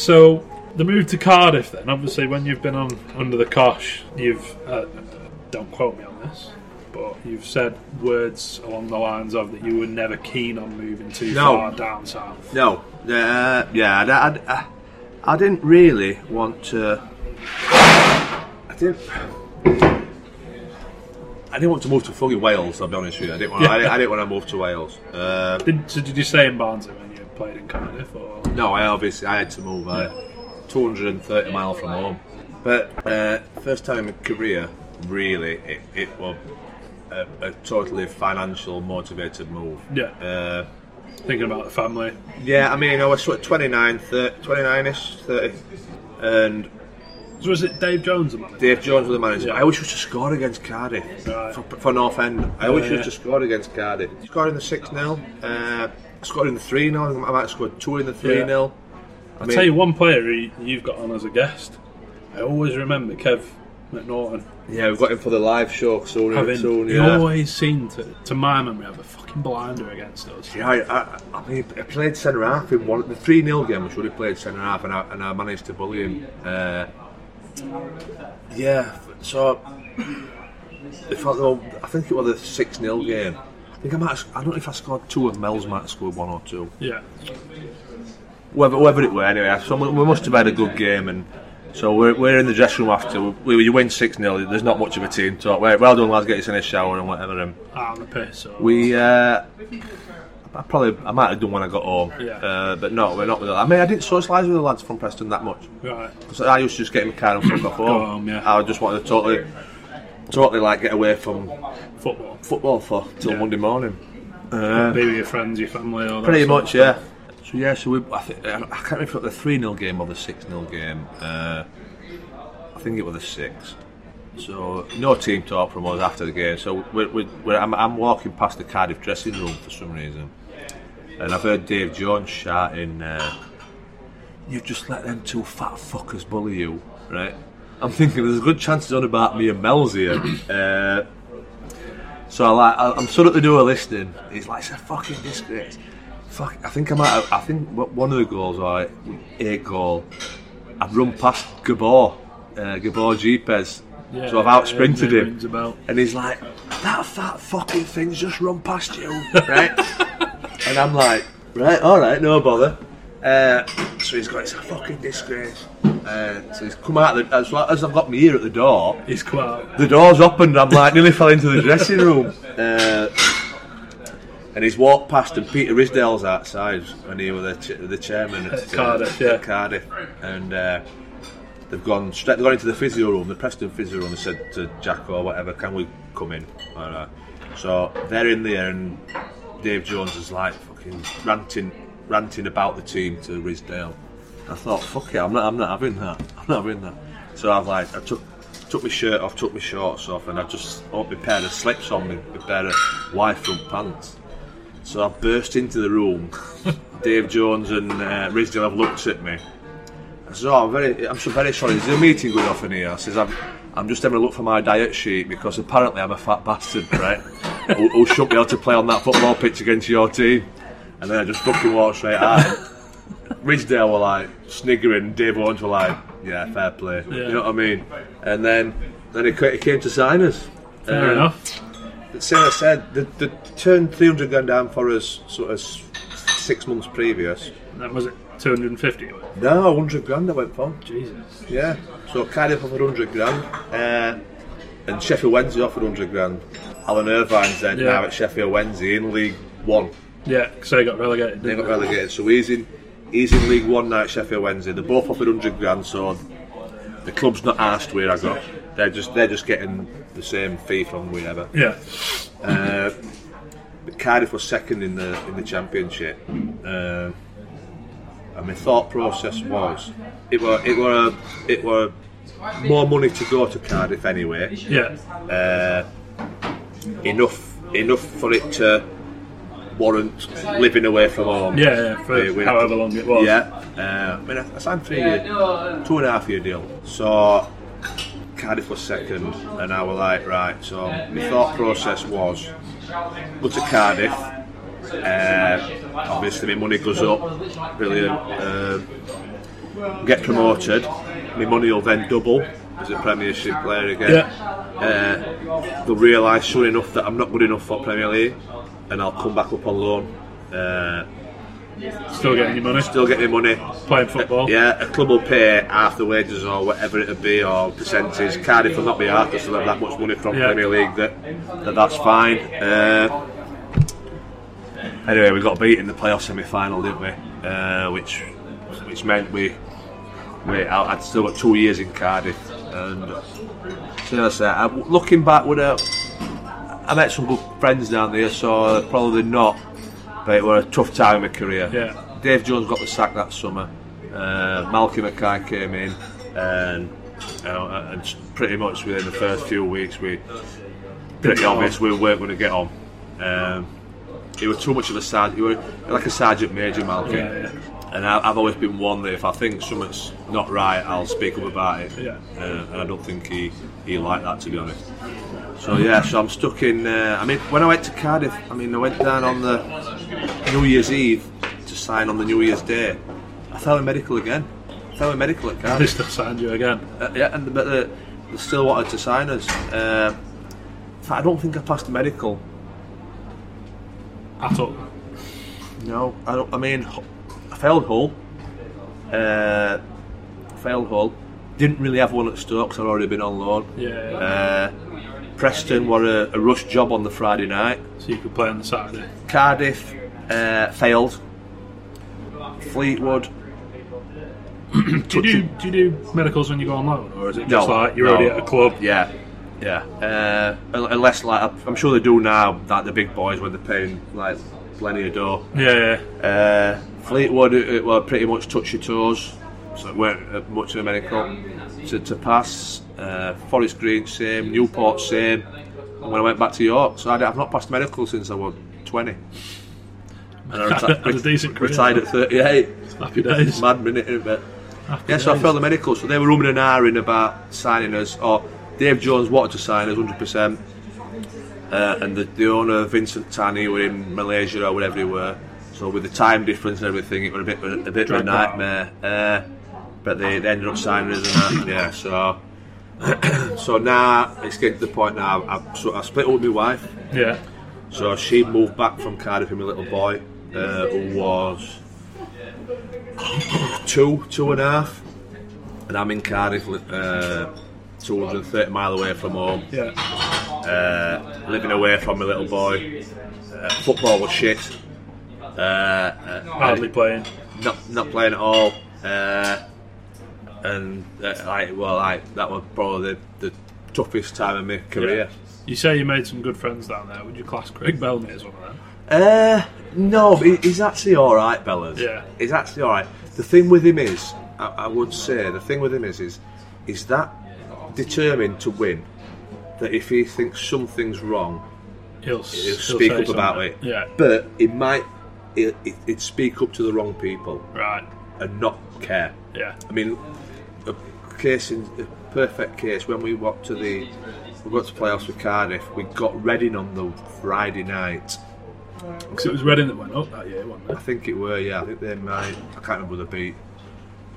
So the move to Cardiff, then obviously when you've been on under the cosh, you've uh, don't quote me on this, but you've said words along the lines of that you were never keen on moving too No. far down south. No, uh, yeah, I, I, I, I didn't really want to. I didn't. I didn't want to move to fucking Wales. I'll be honest with you. I didn't want. I, didn't, I didn't want to move to Wales. Uh, Did, so did you stay in Barnsley when played in Cardiff? Or no, I obviously I had to move. Uh, 230 mile from home. But uh, first time in career, really, it, it was a, a totally financial motivated move. yeah, Uh, thinking about the family. yeah, I mean, I was sort of 29, 30, 29ish, 30, and So was it Dave Jones the manager? Dave Jones was the manager. Yeah. I always used to score against Cardiff Right. for, for North End. I Yeah, used to score against Cardiff. Scored in the 6 0, uh, scored in the 3 0. I might have scored two in the 3 0. I'll tell you one player who you've got on as a guest. I always remember Kev McNaughton Yeah, we've got him for the live show soon. having. soon he always seemed to, to my memory, have a fucking blinder against us. Yeah, I, I, I mean, I played centre half in one the three 0 game. I should have played centre half, and I, and I managed to bully him. Uh, yeah, so if I, I think it was a six 0 game. I think I might. Have, I don't know if I scored two, or Mel's might have scored one or two. Yeah, Whether, whether it were anyway. So we, we must have had a good game, and so we're, we're in the dressing room after. We, you win six 0 There's not much of a team talk. Well, well done, lads. Get us in a shower and whatever. And out on the piss. So. we, uh, I probably, I might have done when I got home, Yeah. uh, but no, we're not with. the- I mean, I didn't socialise with the lads from Preston that much. right. So I used to just get in the car and fuck off home. home, yeah. I just wanted to totally, totally like get away from Football. football for till Yeah. Monday morning. Uh, Be with your friends, your family, all that. pretty sort of much, yeah. So yeah, so we, I, think, I can't remember if it was the three 0 game or the six 0 game. Uh, I think it was the six. So no team talk from us after the game. So we're, we're, we're, I'm, I'm walking past the Cardiff dressing room for some reason, and I've heard Dave Jones shouting, uh, "You've just let them two fat fuckers bully you, right?" I'm thinking there's a good chance it's on about me and Mel's here. uh, so I like, I- I'm stood at the door listening. He's like, "It's a fucking disgrace." Fuck, I think I might. Have, I think one of the goals, or eight goal, I've run past Gabor, uh, Gabor Gyepes. Yeah, so I've out sprinted yeah, him, rings a bell. and he's like, "That fat fucking thing's just run past you, right?" and I'm like, "Right, all right, no bother." Uh, so he's got, "It's a fucking disgrace." Uh, so he's come out the, as, as I've got my ear at the door. He's come out. The door's opened. I'm like nearly fell into the dressing room. Uh, and he's walked past, and Peter Ridsdale's outside, and he was the, ch- the chairman at, At Cardiff, yeah. at Cardiff, and uh, they've gone straight. They've gone into the physio room, the Preston physio room, and said to Jack or whatever, "Can we come in?" All right. So they're in there, and Dave Jones is like fucking ranting, ranting about the team to Ridsdale. I thought, fuck it, I'm not, I'm not having that. I'm not having that. So I've like, I took, took my shirt off, took my shorts off, and I just put my pair of slips on me, my pair of wide front pants. So I burst into the room. Dave Jones and uh, Ridsdale have looked at me. I said, "Oh, I'm very, I'm so very sorry. Is there a meeting going off in here?" I says, "I'm, I'm just having a look for my diet sheet because apparently I'm a fat bastard, right? who, who shouldn't be able to play on that football pitch against your team." And then I just fucking walked straight out. Ridsdale were like sniggering, Dave Owens were like, "Yeah, fair play." Yeah. You know what I mean? And then, then he, ca- he came to sign us. Fair Uh, enough. Sarah said the, the turned 300 grand down for us sort of six months previous. That was it. 250. No, 100 grand I went for. Jesus. Yeah. So Cardiff offered 100 grand. Uh, and Sheffield Wednesday offered 100 grand. Alan Irvine's then Yeah. now at Sheffield Wednesday in League One. Yeah, because they got relegated. They got relegated. So he's in he's in League One now at Sheffield Wednesday. They're both offered 100 grand, so the club's not asked where I go. they're just they're just getting the same fee from whoever. Yeah. Uh, but Cardiff was second in the in the championship, uh, and my thought process was it were it were it were more money to go to Cardiff anyway. Yeah. Uh, enough enough for it to warrant living away from home. Yeah, yeah, for Uh, with- however long it was. Yeah, uh, I mean, I I signed three year, two and a half year deal. So Cardiff was second, and I was like, right. So my thought process was go to Cardiff. Uh, obviously, my money goes up, brilliant. Uh, get promoted, my money will then double as a Premiership player again. Uh, they'll realise soon enough that I'm not good enough for Premier League, and I'll come back up on loan. Uh, Still getting your money. still get my money. playing football. Yeah, a club will pay half the wages or whatever it'll be or percentage. Cardiff will not be half because they'll have that much money from Yeah. Premier League that, that that's fine. Uh, anyway, we got beat in the playoff semi-final, didn't we? Uh, which which meant we we I'd still got two years in Cardiff and so I looking back, would have I met some good friends down there, so probably not. But it was a tough time in my career. Yeah. Dave Jones got the sack that summer. Uh, Malcolm Mackay came in, and, uh, and pretty much within the first few weeks, we pretty obvious we weren't going to get on. Um, he was too much of a sergeant. He was like a sergeant major, Malcolm. Yeah, yeah. And I, I've always been one that if I think something's not right, I'll speak up about it. Yeah. Uh, and I don't think he, he liked that, to be honest. So yeah, so I'm stuck in. Uh, I mean, when I went to Cardiff, I mean, I went down on the New Year's Eve to sign on the New Year's Day. I fell in medical again. I fell in medical at They Cardiff. still signed you again. Uh, yeah, and but uh, they still wanted to sign us. Uh, fact, I don't think I passed the medical. At all. No, I don't. I mean, I failed Hull. Uh, failed Hull. Didn't really have one at Stoke 'cause I'd already been on loan. Yeah. Uh, Preston were a, a rush job on the Friday night. So you could play on the Saturday. Cardiff uh, failed. Fleetwood. Do you do, do you do medicals when you go on loan, or is it just No, like you're no. already at a club? Yeah, yeah. Uh, unless like I'm sure they do now, like the big boys when they're paying like plenty of dough. Yeah, yeah. Uh, Fleetwood, it, it were pretty much touch your toes, so it weren't uh, much of a medical to, to pass. Uh, Forest Green, same. Newport, same. And when I went back to York, so I, have not passed medical since I was 20. And I reti- a decent career. retired at 38. Happy days. Mad minute, isn't it? Happy Yeah, so I days. failed the medical, so they were umming and ahhing about signing us, or Dave Jones wanted to sign us 100%, uh, and the, the owner, Vincent Tan, were in Malaysia or wherever he were, so with the time difference and everything, it was a bit, a bit of a nightmare. Uh, but they, they ended up signing us, and that, yeah, so. so now it's getting to the point now. I've, so I split up with my wife. Yeah. So she moved back from Cardiff with my little boy, uh, who was two, two and a half, and I'm in Cardiff, uh, 230 mile away from home, Yeah. uh, living away from my little boy. Uh, football was shit. Uh, uh, Hardly playing. not not playing at all. And uh, like, well, like that was probably the, the toughest time of my career. You say you made some good friends down there. Would you class Craig Bellamy as one of them? Uh, no, he- he's actually all right, Bellas. Yeah. he's actually all right. The thing with him is, I, I would say, the thing with him is, is, is that determined to win. That if he thinks something's wrong, He'll, he'll speak up about it. Yeah. But it might, it, it, it'd speak up to the wrong people Right. and not care. Yeah. I mean, a case in a perfect case when we got to the we got to playoffs with Cardiff. We got Reading on the Friday night. Because it was Reading that went up that year, wasn't I think it were, yeah. I think they might. I can't remember the beat.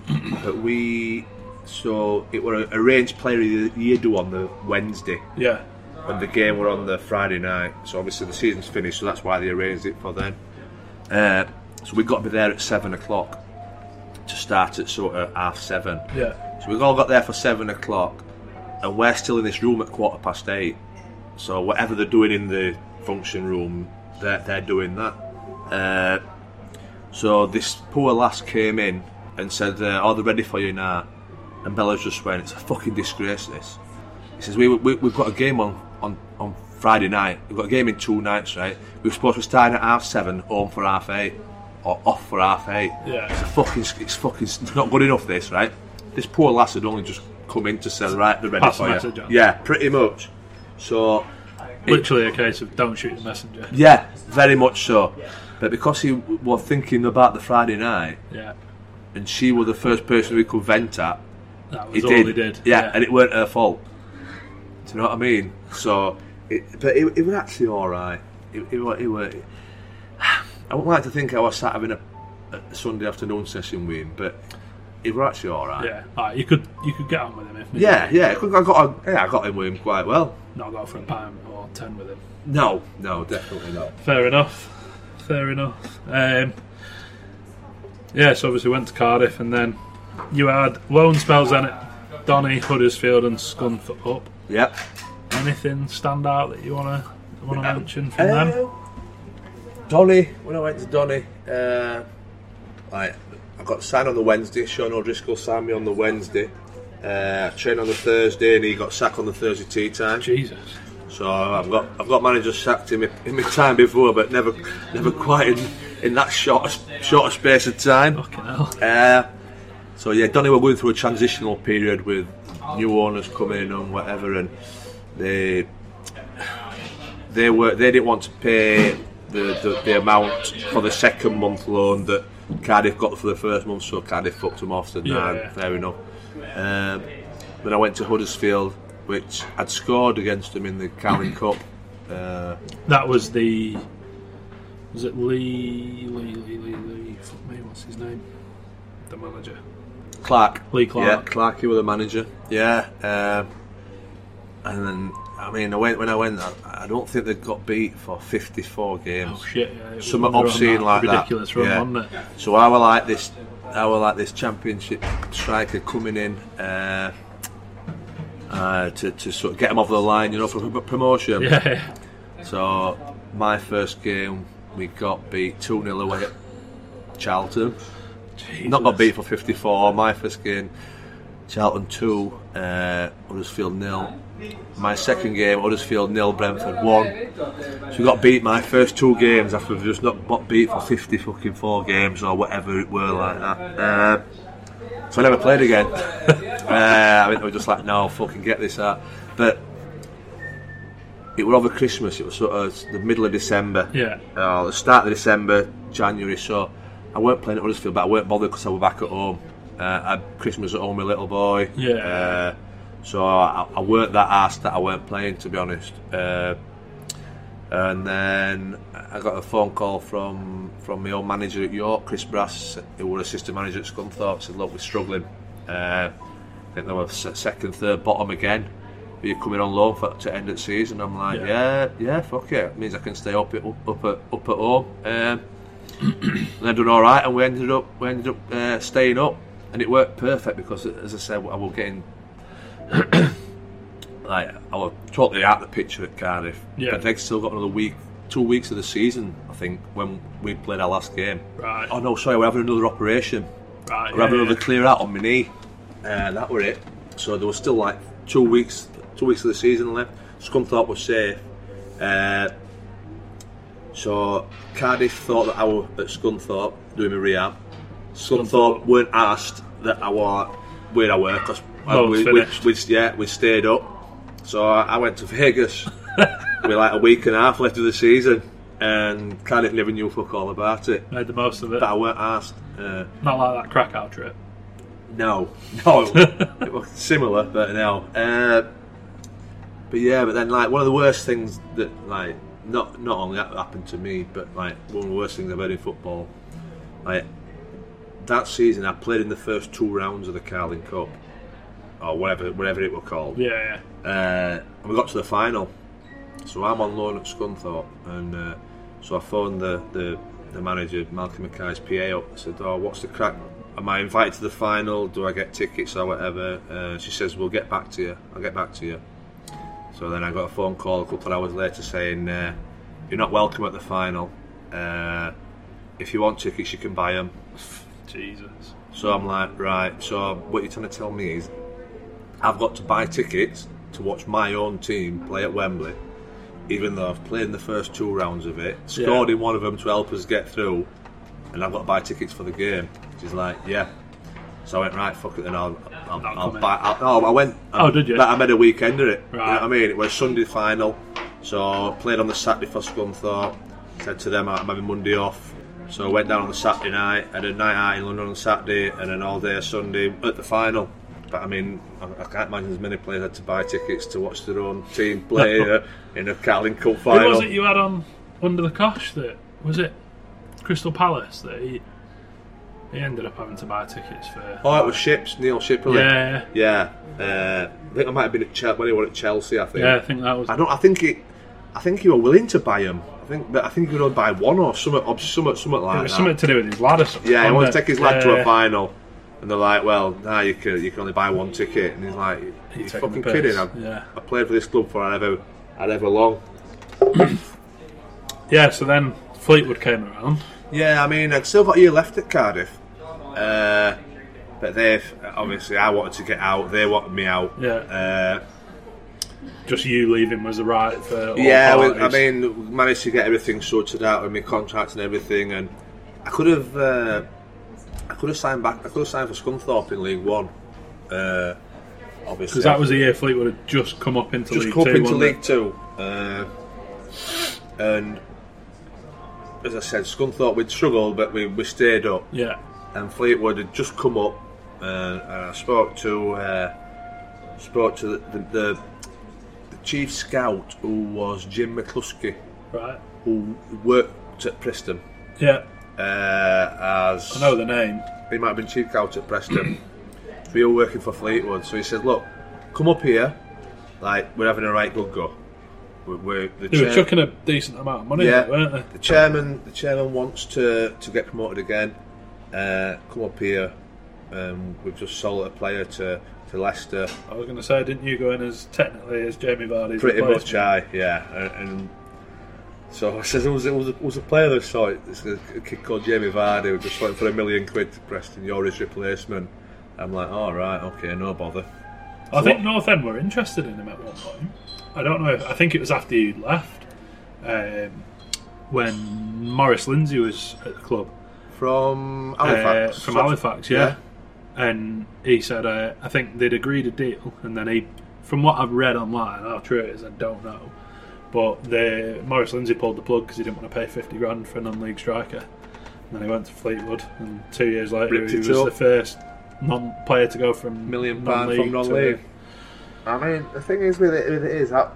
but we, so it were a arranged player of the year do on the Wednesday, Yeah. and the game were on the Friday night. So obviously the season's finished, so that's why they arranged it for then. Uh, so we got to be there at seven o'clock to start at sort of half seven. Yeah. So we've all got there for seven o'clock, and we're still in this room at quarter past eight. So whatever they're doing in the function room, they're, they're doing that. Uh, so this poor lass came in and said, uh, "Oh, they're ready for you now." And Bella's just went, "It's a fucking disgrace, this." He says, we, we, We've got a game on, on, on Friday night. We've got a game in two nights, right? We were supposed to start at half seven, home for half eight, or off for half eight. Yeah. It's a fucking, it's fucking, it's not good enough, this, right? This poor lass had only just come in to say, right, they're ready Pass the for message you. on. Yeah, pretty much. So, Literally a case of don't shoot the messenger. yeah, very much so. But because he was thinking about the Friday night, Yeah, and she was the first person we could vent at, that he was all did. he did. Yeah, and it weren't her fault. Do you know what I mean? So, it, but it, it was actually all right. It, it, wa- it, were. I wouldn't like to think I was sat having a, a Sunday afternoon session with him, but it was actually all right. yeah. Alright, you could you could get on with him if yeah, yeah. I got, on- yeah, I got in with him quite well. not go for a pound or ten with him. No, no, definitely not. Fair enough. Fair enough. Um, yeah, so obviously went to Cardiff and then you had loan spells then at Donny, Huddersfield, and Scunthorpe up. Yep. Anything stand out that you wanna wanna Um, mention from them? Donny, when I went to Donny, uh, like, I got signed on the Wednesday. Sean O'Driscoll signed me on the Wednesday. Uh, I trained on the Thursday, and he got sacked on the Thursday tea time. Jesus. So I've got I've got managers sacked in my, in my time before, but never never quite in, in that short short space of time. Fucking hell. Uh, so yeah, Donny were going through a transitional period with new owners coming and whatever, and they they were they didn't want to pay the, the, the amount for the second month loan that Cardiff got for the first month, so Cardiff fucked them off. Said, nah, Yeah, yeah. fair enough. Um, then I went to Huddersfield, which I'd scored against them in the Carling Cup. Uh, That was the. Was it Lee? Lee, Lee, Lee, Lee. Fuck me, what's his name? The manager. Clark. Lee Clark. Yeah, Clark, you were the manager. Yeah. Um, and then, I mean, I went when I went. I, I don't think they got beat for 54 games. Oh shit! Yeah, it was Something they were on obscene that like that. ridiculous run, Yeah. wasn't it? So I were like this. I were like this championship striker coming in uh, uh, to to sort of get him off the line, you know, for promotion. Yeah. So my first game, we got beat two 0 away at Charlton. Not got beat for 54. My first game, Charlton 2, uh, Huddersfield nil. My second game, Huddersfield nil, Brentford 1. So we got beat my first two games after we've just not got beat for 50 fucking four games or whatever it were like that. Uh, so I never played again. uh, I mean, we were just like, no, fucking get this out. But it was over Christmas. It was sort of the middle of December Yeah. uh, the start of December, January. So I weren't playing at Huddersfield, but I weren't bothered because I was back at home. Uh, I had Christmas at home with little boy. Yeah. Uh, so I, I weren't that arsed that I weren't playing, to be honest. Uh, and then I got a phone call from from my old manager at York, Chris Brass, who was assistant manager at Scunthorpe. Said, "Look, we're struggling. Uh, I think they were second, third, bottom again. Are you coming on loan for, to end of the season?" I'm like, Yeah. "Yeah, yeah, fuck it. It means I can stay up at up, up at up at home." Um, and I done all right, and we ended up we ended up uh, staying up, and it worked perfect because, as I said, I was getting like I was totally out of the picture at Cardiff. Yeah. but they've still got another week, two weeks of the season, I think, when we played our last game. Right. Oh no, sorry, we're having another operation. Right. We're having yeah, another clear out on my knee, and that were it. So there was still like two weeks, two weeks of the season left. Scunthorpe was safe. Uh, so Cardiff thought that I was at Scunthorpe doing my rehab. Scunthorpe weren't asked that I were where I were because It's we, we, we, yeah, we stayed up. So I, I went to Vegas with like a week and a half left of the season, and Cardiff never knew fuck all about it. Made the most of it. But I weren't asked. Uh, Not like that Krakow trip. no, no, it was similar, but no. Uh, but yeah, but then like one of the worst things that like not not only that happened to me, but like one of the worst things I've heard in football. Like that season, I played in the first two rounds of the Carling Cup, or whatever whatever it was called. Yeah. Uh, and we got to the final. So I'm on loan at Scunthorpe, and uh, so I phoned the, the, the manager, Malcolm Mackay's PA, up. I said, "Oh, what's the crack? Am I invited to the final? Do I get tickets or whatever?" Uh, she says, "We'll get back to you. I'll get back to you." So then I got a phone call a couple of hours later saying, uh, "You're not welcome at the final. Uh, if you want tickets, you can buy them." Jesus. So I'm like, right. So what you're trying to tell me is, I've got to buy tickets to watch my own team play at Wembley, even though I've played in the first two rounds of it, scored in one of them to help us get through, and I've got to buy tickets for the game. She's like, yeah. So I went right, fuck it, then I'll, I'll, I'll buy. I'll, oh, I went. Um, oh, did you? I made a weekend of it. You know Right. what I mean? It was Sunday final, so I played on the Saturday for Scunthorpe. Said to them I'm having Monday off, so I went down on the Saturday night, had a night out in London on Saturday, and then all day Sunday at the final. But I mean, I, I can't imagine as many players had to buy tickets to watch their own team play uh, in a Carling Cup Who final. was it you had on under the cosh? That was it. Crystal Palace that he he ended up having to buy tickets for. Oh, it was Ships, Neil Shipperley. Yeah, yeah. Uh, I think I might have been at Chelsea when he was at Chelsea. I think. yeah, I think that was. I don't. I think he. I think he were willing to buy him. I think, but I think he would only buy one or something, or something, something like it was that. something to do with his lad or something. Yeah, he wasn't wants to take his lad to Yeah. a final, and they're like, "Well, now you can you can only buy one ticket," and he's like, "You taking fucking kidding? I, Yeah. I played for this club for however, however long." Yeah, so then Fleetwood came around. Yeah, I mean, I'd still got a year left at Cardiff, uh, but they've obviously I wanted to get out. They wanted me out. Yeah. Uh, Just you leaving was the right for all Yeah, we, I mean, managed to get everything sorted out with my contract and everything, and I could have, uh, I could have signed back. I could have signed for Scunthorpe in League One. Uh, obviously, because that was the year Fleetwood had just come up into just League come up Two. into wasn't it? League Two, uh, and as I said, Scunthorpe we'd struggled, but we, we stayed up. Yeah, and Fleetwood had just come up, uh, and I spoke to uh, spoke to the, the, the the chief scout who was Jim McCluskey, right. who worked at Preston Yeah, uh, as I know the name. he might have been chief scout at Preston. we were working for Fleetwood, so he said, "Look, come up here, like we're having a right good go." We're, we're the They were chucking a decent amount of money, Yeah. weren't they? the chairman, the chairman wants to, to get promoted again. Uh, come up here. Um, we've just sold a player to, to Leicester. I was going to say, didn't you go in as technically as Jamie Vardy? Pretty much, I yeah. And, and so I said, it was it was a, it was a player that saw it. A kid called Jamie Vardy who just went for a million quid to Preston. You're his replacement. I'm like, all right, okay, no bother. I think North End were interested in him at one point. I don't know. If, I think it was after you'd left, um, when Maurice Lindsay was at the club From uh, Halifax. from Halifax, yeah. And he said, uh, I think they'd agreed a deal, and then he, from what I've read online, how true it is, I don't know. But the Maurice Lindsay pulled the plug because he didn't want to pay fifty grand for a non-league striker. And then he went to Fleetwood, and two years later, Ripped he was up. the first non-player to go from million pound non-league from to- non-league. I mean, the thing is with it, with it is that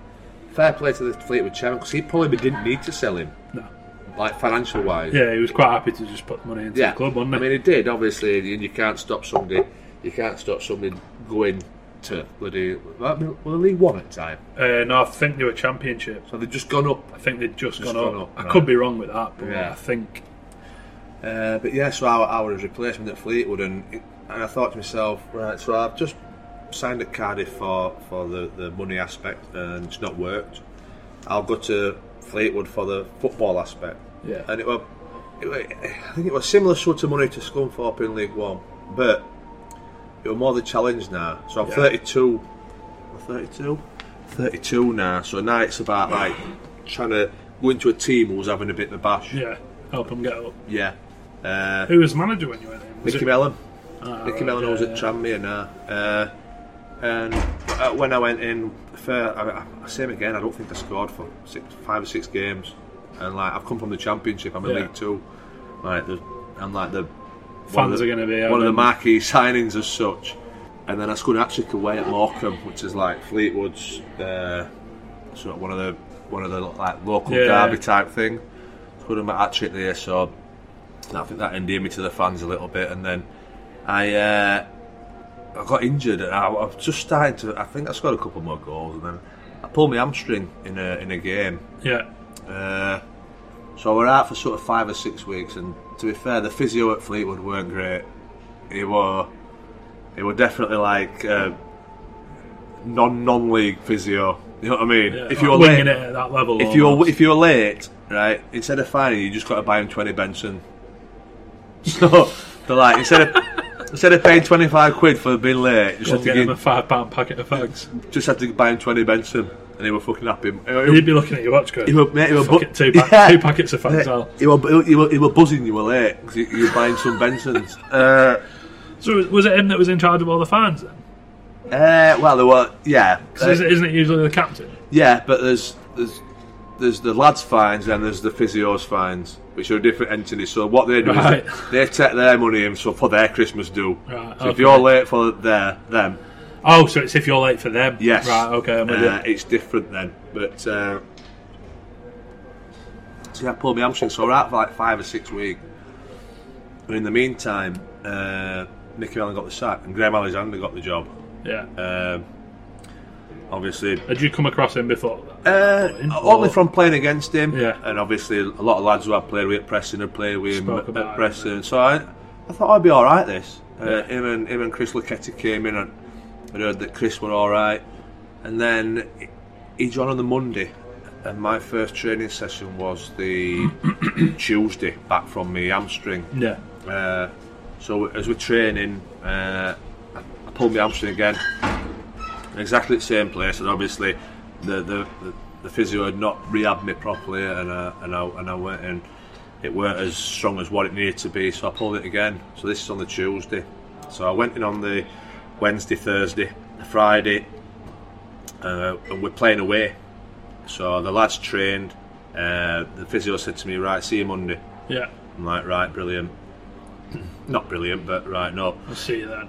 fair play to the Fleetwood chairman because he probably didn't need to sell him, No. like financial wise. Yeah, he was quite happy to just put the money into Yeah, the club, wasn't I mean, he did obviously. and You can't stop somebody. You can't stop somebody going to bloody. Well, the League One at the time, uh, no, I think they were championship. so they've just gone up. I think they'd just, Just gone, gone up. up, I right. could be wrong with that, but Yeah. I think Uh, but yeah, so I, I was replacement at Fleetwood, and and I thought to myself, right, so I've just signed at Cardiff for for the the money aspect, and it's not worked. I'll go to Fleetwood for the football aspect. Yeah. and it was I think it was similar sort of money to Scunthorpe in League One, but it was more the challenge now. So I'm Yeah. 32. I'm 32. 32 now. So now it's about like trying to go into a team who's having a bit of a bash. yeah, help them get up. Yeah. Uh, Who was manager when you went in? Was Micky it- Mellon. Ah, Micky right, Mellon yeah, was at Tranmere now. Uh, and uh, when I went in, for, I, I say him again, I don't think I scored for six, five or six games. And like I've come from the Championship, I'm in Yeah. League Two. Like the, I'm like the Fans the, are going to be one of the marquee signings as such. And then I scored hat trick away at Morecambe, which is like Fleetwood's uh, sort of one of the one of the like local Yeah. derby type thing. Scored him a hat trick there, so I think that endeared me to the fans a little bit. And then I uh, I got injured, and I, I was just starting to. I think I scored a couple more goals, and then I pulled my hamstring in a in a game. Yeah, Uh, so we're out for sort of five or six weeks, and to be fair, the physio at Fleetwood weren't great. He were, he were definitely like uh, non non league physio. You know what I mean? yeah. if you're winging late, it at that level, if you're if you're late, right, instead of fining you, you just got to buy him twenty Benson. So they're like instead of instead of paying twenty five quid for being late, just Go had to get him a five pound packet of fags. just had to buy him twenty Benson, and he were fucking happy. You'd be looking at your watch going, He were, mate, he were bu- it, two, pack- Yeah. two packets of fags. I'll- He were, he, were, he were buzzing you were late because you, you were buying some Bensons. Uh, So was- was it him that was in charge of all the fines then? uh, well, there were, yeah. 'Cause Uh, isn't, isn't it usually the captain? yeah, but there's, there's there's the lads' fines and there's the physios' fines, which are different entities. So what they do Right. is they take their money in so for their Christmas do. Right, so if you're late for their them, Oh, so it's if you're late for them. yes, Right, okay, I'm with uh, it's different then. But uh, so yeah, I pulled my hamstring, so we're out for like five or six weeks. But in the meantime, uh, Micky Mellon got the sack and Graham Alexander got the job. Yeah. Um, obviously, Had you come across him before? Uh, Him, only or- from playing against him, Yeah. and obviously a lot of lads who I've played with at Preston had played with him Spoke at, about at him, Preston. So I, I thought I'd be all right. This uh, him and him and Chris Lucketti came in, and I heard that Chris were all right, and then he joined on the Monday, and my first training session was the Tuesday back from me hamstring. Yeah. Uh, so as we're training, uh, I pulled my hamstring again. Exactly the same place, and obviously the the, the, the physio had not rehabbed me properly, and uh, and I and I went and it weren't as strong as what it needed to be, so I pulled it again. So this is on the Tuesday. So I went in on the Wednesday, Thursday, Friday, uh, and we're playing away. So the lads trained. Uh, the physio said to me, "Right, see you Monday." Yeah. I'm like, right, brilliant. Not brilliant, but right, no, I'll see you then.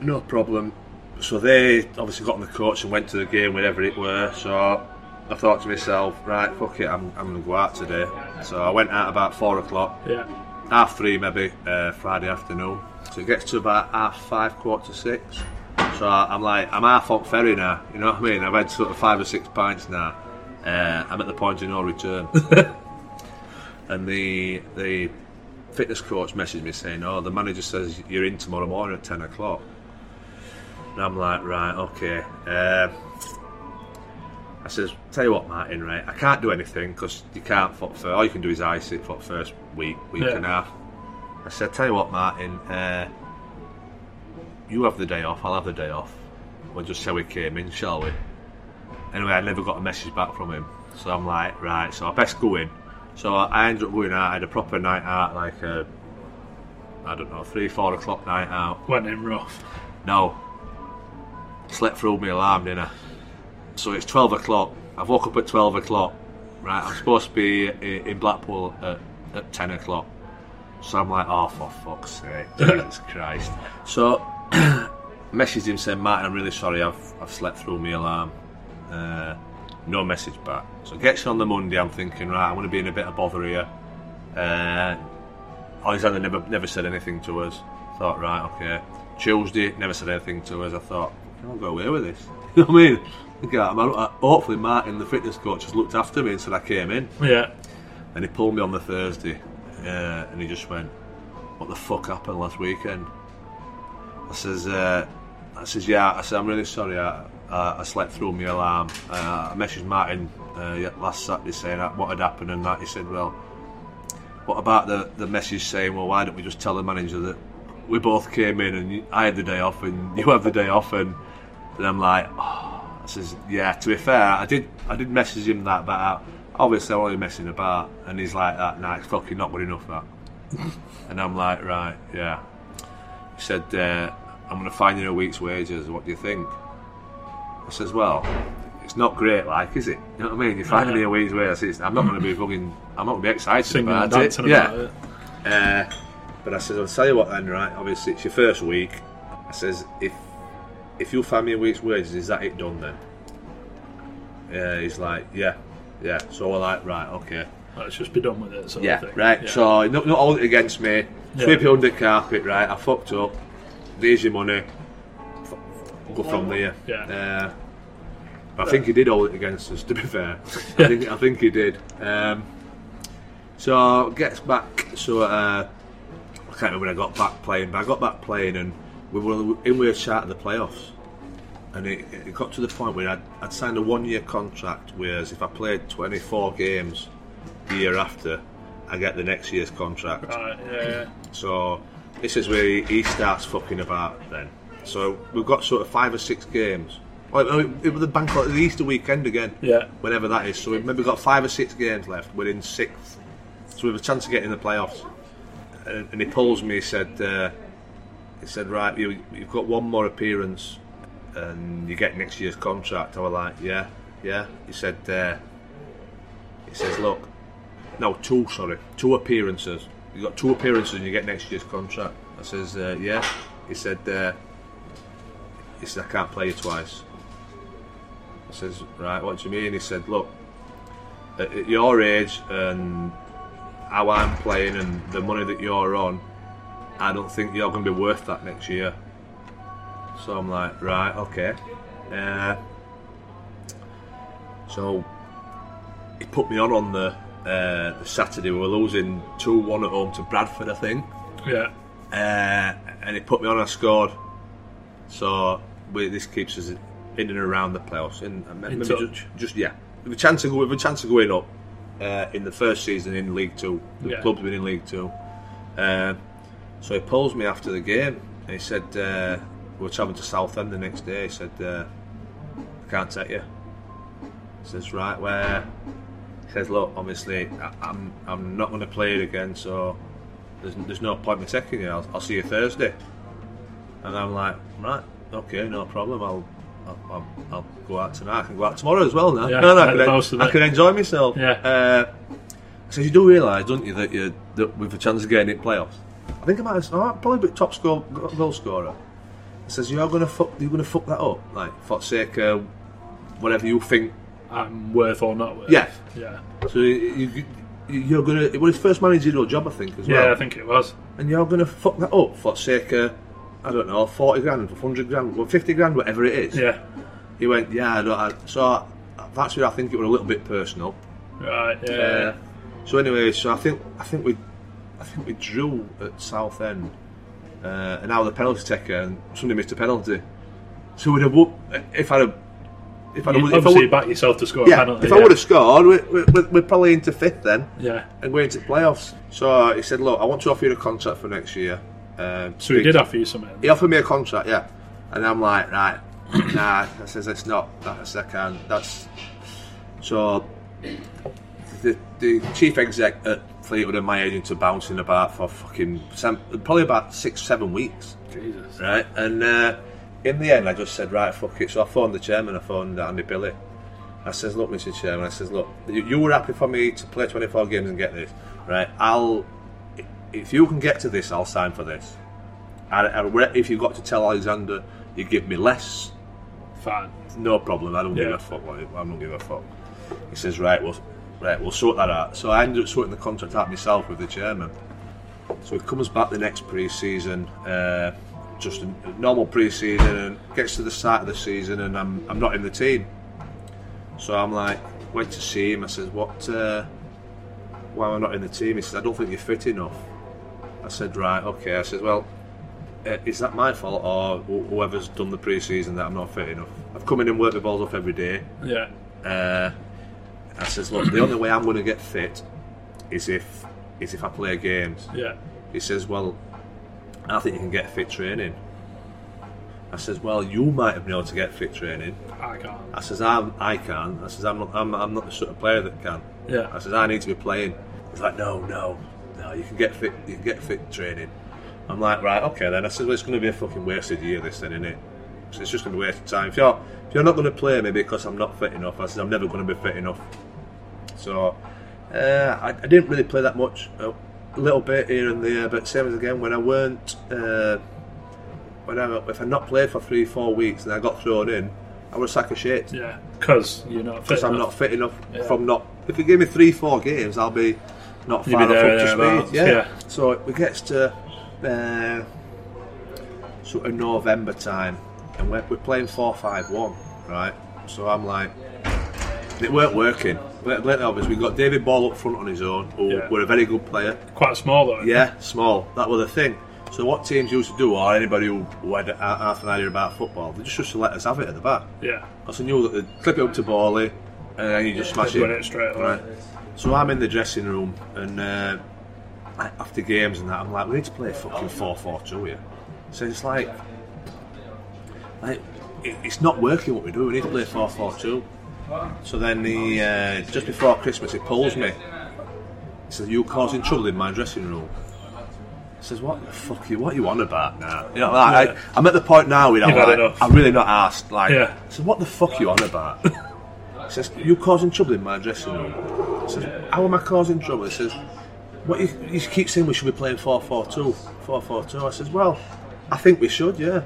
no problem. So they obviously got on the coach and went to the game, wherever it were. So I thought to myself, right, fuck it, I'm, I'm going to go out today. So I went out about four o'clock, Yeah. half three maybe, uh, Friday afternoon. So it gets to about half five, quarter to six. So I'm like, I'm half on ferry now, you know what I mean? I've had sort of five or six pints now. Uh, I'm at the point of no return. and the the fitness coach messaged me saying, "Oh, the manager says you're in tomorrow morning at ten o'clock." And I'm like, right, okay. Um, I says, tell you what, Martin, right? I can't do anything because you can't foot first. All you can do is ice it for first week, week Yeah. and a half. I said, tell you what, Martin, uh, you have the day off, I'll have the day off. We'll just say we came in, shall we? Anyway, I never got a message back from him. So I'm like, right, so I best go in. So I ended up going out, I had a proper night out, like a, I don't know, three, four o'clock night out. Went in rough. No. Slept through my alarm, didn't I? So it's 12 o'clock. I woke up at 12 o'clock. Right, I'm supposed to be in Blackpool at, at 10 o'clock. So I'm like, oh, for fuck's sake, Jesus Christ. So, messaged him saying, Martin, I'm really sorry, I've, I've slept through my alarm. Uh, no message back. So, gets on the Monday, I'm thinking, right, I'm going to be in a bit of bother here. Uh, Alexander never never said anything to us. Thought, right, okay. Tuesday, never said anything to us. I thought, I'll go away with this. You know what I mean? Look at that. Hopefully, Martin, the fitness coach, has looked after me and said I came in. Yeah. And he pulled me on the Thursday, uh, and he just went, "What the fuck happened last weekend?" I says, uh, "I says, yeah." I said, "I'm really sorry. I, I slept through my alarm." Uh, I messaged Martin uh, last Saturday saying what had happened, and that he said, "Well, what about the the message saying, well, why don't we just tell the manager that we both came in and I had the day off and you have the day off?" And then I'm like, oh. I says, "Yeah." To be fair, I did I did message him that, but I, obviously I'm only messing about, and he's like, "That nah, it's fucking not good enough." That, and I'm like, "Right, yeah." He said, uh, "I'm going to find you a week's wages. What do you think?" I says, "Well." It's not great, like, is it? You know what I mean? You're finding me a week's wages. I'm not going to be fucking. I'm not going to be excited Singing about it. Yeah. about it. Uh, but I says, I'll tell you what then, right? Obviously, it's your first week. I says, if if you find me a week's wages, is that it done then? Yeah, he's like, yeah, yeah. So we're like, right, okay. Let's just be done with it. Sort Yeah, of thing. right. Yeah. So not, not hold it against me. Yeah. Sweep it under the carpet, right? I fucked up. There's your money. F- Go from there. Yeah. Uh, I think he did hold it against us. To be fair, I think I think he did. Um, so gets back. So uh, I can't remember when I got back playing, but I got back playing, and we were in with a chat at the playoffs. And it, it got to the point where I'd, I'd signed a one-year contract, whereas if I played 24 games the year after, I get the next year's contract. Right. Yeah. yeah. So this is where he, he starts fucking about then. So we've got sort of five or six games. Well, oh, it was the bank the Easter weekend again. Yeah. Whenever that is. So we've maybe got five or six games left. We're in sixth. So we have a chance of getting in the playoffs. And, and he pulls me, he said, uh, he said, right, you, you've got one more appearance and you get next year's contract. I was like, yeah, yeah. He said, uh, he says, look, no, two, sorry, two appearances. You got two appearances and you get next year's contract. I says, uh, yeah. He said, uh, he said, I can't play you twice. I says, right, what do you mean? He said, look, at, at your age and how I'm playing and the money that you're on, I don't think you're going to be worth that next year. So I'm like, right, okay. Uh, so he put me on on the, uh, the Saturday. We were losing 2 1 at home to Bradford, I think. Yeah. Uh, and he put me on. I scored. So we, this keeps us in and around the playoffs. In, uh, touch. just, just yeah, with a chance of with a chance of going up uh, in the first season in League Two. The Yeah. club's been in League Two. Uh, so he pulls me after the game. And he said uh, we were travelling to Southend the next day. He said uh, I can't take you. He says right where. He says look, obviously I, I'm I'm not going to play it again. So there's, there's no point in me taking you. I'll, I'll see you Thursday. And I'm like, right, okay, no problem. I'll I'll, I'll, I'll go out tonight. I can go out tomorrow as well now. Yeah, no, no, I, can, I can enjoy myself. Yeah. Uh, so you do realise, don't you, that you that with a chance of getting in playoffs. I think I might have oh, probably be top score goal scorer. Says you're gonna fuck you're gonna fuck that up, like for sake of whatever you think. I'm worth or not worth. Yeah. Yeah. So you, you you're gonna it was his first managerial job, I think, as Yeah. I think it was. and you're going to fuck that up for sake of, I don't know, 40 grand, 100 grand, well, 50 grand, whatever it is. Yeah. He went, yeah, I don't, I, so I, that's where I think it was a little bit personal. Right. Yeah. Uh, so anyway, so I think I think we I think we drew at Southend, uh, and now the penalty taker, and somebody missed a penalty. So we'd have if I'd have if I'd have, if I obviously would, back yourself to score a yeah, penalty. if I would have scored, we, we, we're, we're probably into fifth then Yeah. and going into playoffs. So he said, look, I want to offer you a contract for next year. Um, So he did offer you something. he offered me a contract, yeah. And I'm like, right, nah. I says it's not. That's I can. That's so. The, the chief exec at Fleetwood and my agent are bouncing about for fucking probably about six, seven weeks, Jesus. right? And uh, in the end, I just said, right, fuck it. So I phoned the chairman. I phoned Andy Pilley. I says, look, Mr. Chairman. I says, look, you, you were happy for me to play 24 games and get this, right? I'll, if you can get to this, I'll sign for this. I, I, if you've got to tell Alexander you give me less, Fine. no problem. I don't give a fuck. I don't give a fuck. He says, right, well, right, we'll sort that out. So I ended up sorting the contract out myself with the chairman. So he comes back the next pre-season, uh, just a normal pre-season, and gets to the start of the season, and I'm I'm not in the team. So I'm like, wait to see him. I said, what? Uh, why am I not in the team? He said, I don't think you're fit enough. I said, right, okay. I said, well, uh, is that my fault or wh- whoever's done the pre-season that I'm not fit enough? I've come in and worked the balls off every day. Yeah. Uh, I says, look, the only way I'm going to get fit is if is if I play games. Yeah. He says, well, I think you can get fit training. I says, well, you might have been able to get fit training. I can't. I says, I'm, I can. I says, I'm not, I'm, I'm not the sort of player that can. Yeah. I says, I need to be playing. He's like, no, no, no, you can get fit, you can get fit training. I'm like, right, okay then. I says, well, it's going to be a fucking wasted year, this then, isn't it? So it's just going to be wasted time. If you're, if you're not going to play me because I'm not fit enough, I says, I'm never going to be fit enough. So uh, I, I didn't really play that much, a little bit here and there, but same as again, when I weren't, uh, when I, if I not played for three, four weeks and I got thrown in, I was a sack of shit Yeah. Because you're not because I'm not fit enough Yeah. from not. If you give me three, four games, I'll be not far be enough there, up to speed. Yeah. yeah. So it gets to uh, sort of November time, and we're, we're playing four, five, one, right? So I'm like, it weren't working. But Later, obviously, we got David Ball up front on his own, who Yeah. were a very good player. Quite small though. Yeah, small. That was the thing. So what teams used to do, or anybody who, who had half an idea about football, they just used to let us have it at the back. Yeah. Because I knew that they'd clip it up to Bally, and then you just smash it. it straight away. Right. So I'm in the dressing room, and uh, after games and that, I'm like, we need to play fucking 4 4 2 here. So it's like, like it, it's not working what we do, we need to play 4 4 2. So then he, uh, just before Christmas, he pulls me. He says, You're causing trouble in my dressing room. He says, What the fuck are you, what are you on about now? You know, like, Yeah. I, I'm at the point now where I'm, You've like. I'm really not asked. Like, Yeah. I said, What the fuck are you on about? He says, "You're causing trouble in my dressing room? He says, How am I causing trouble? He says, What you, you keep saying we should be playing 4 4 2. 4 4 2. I says, Well, I think we should, yeah.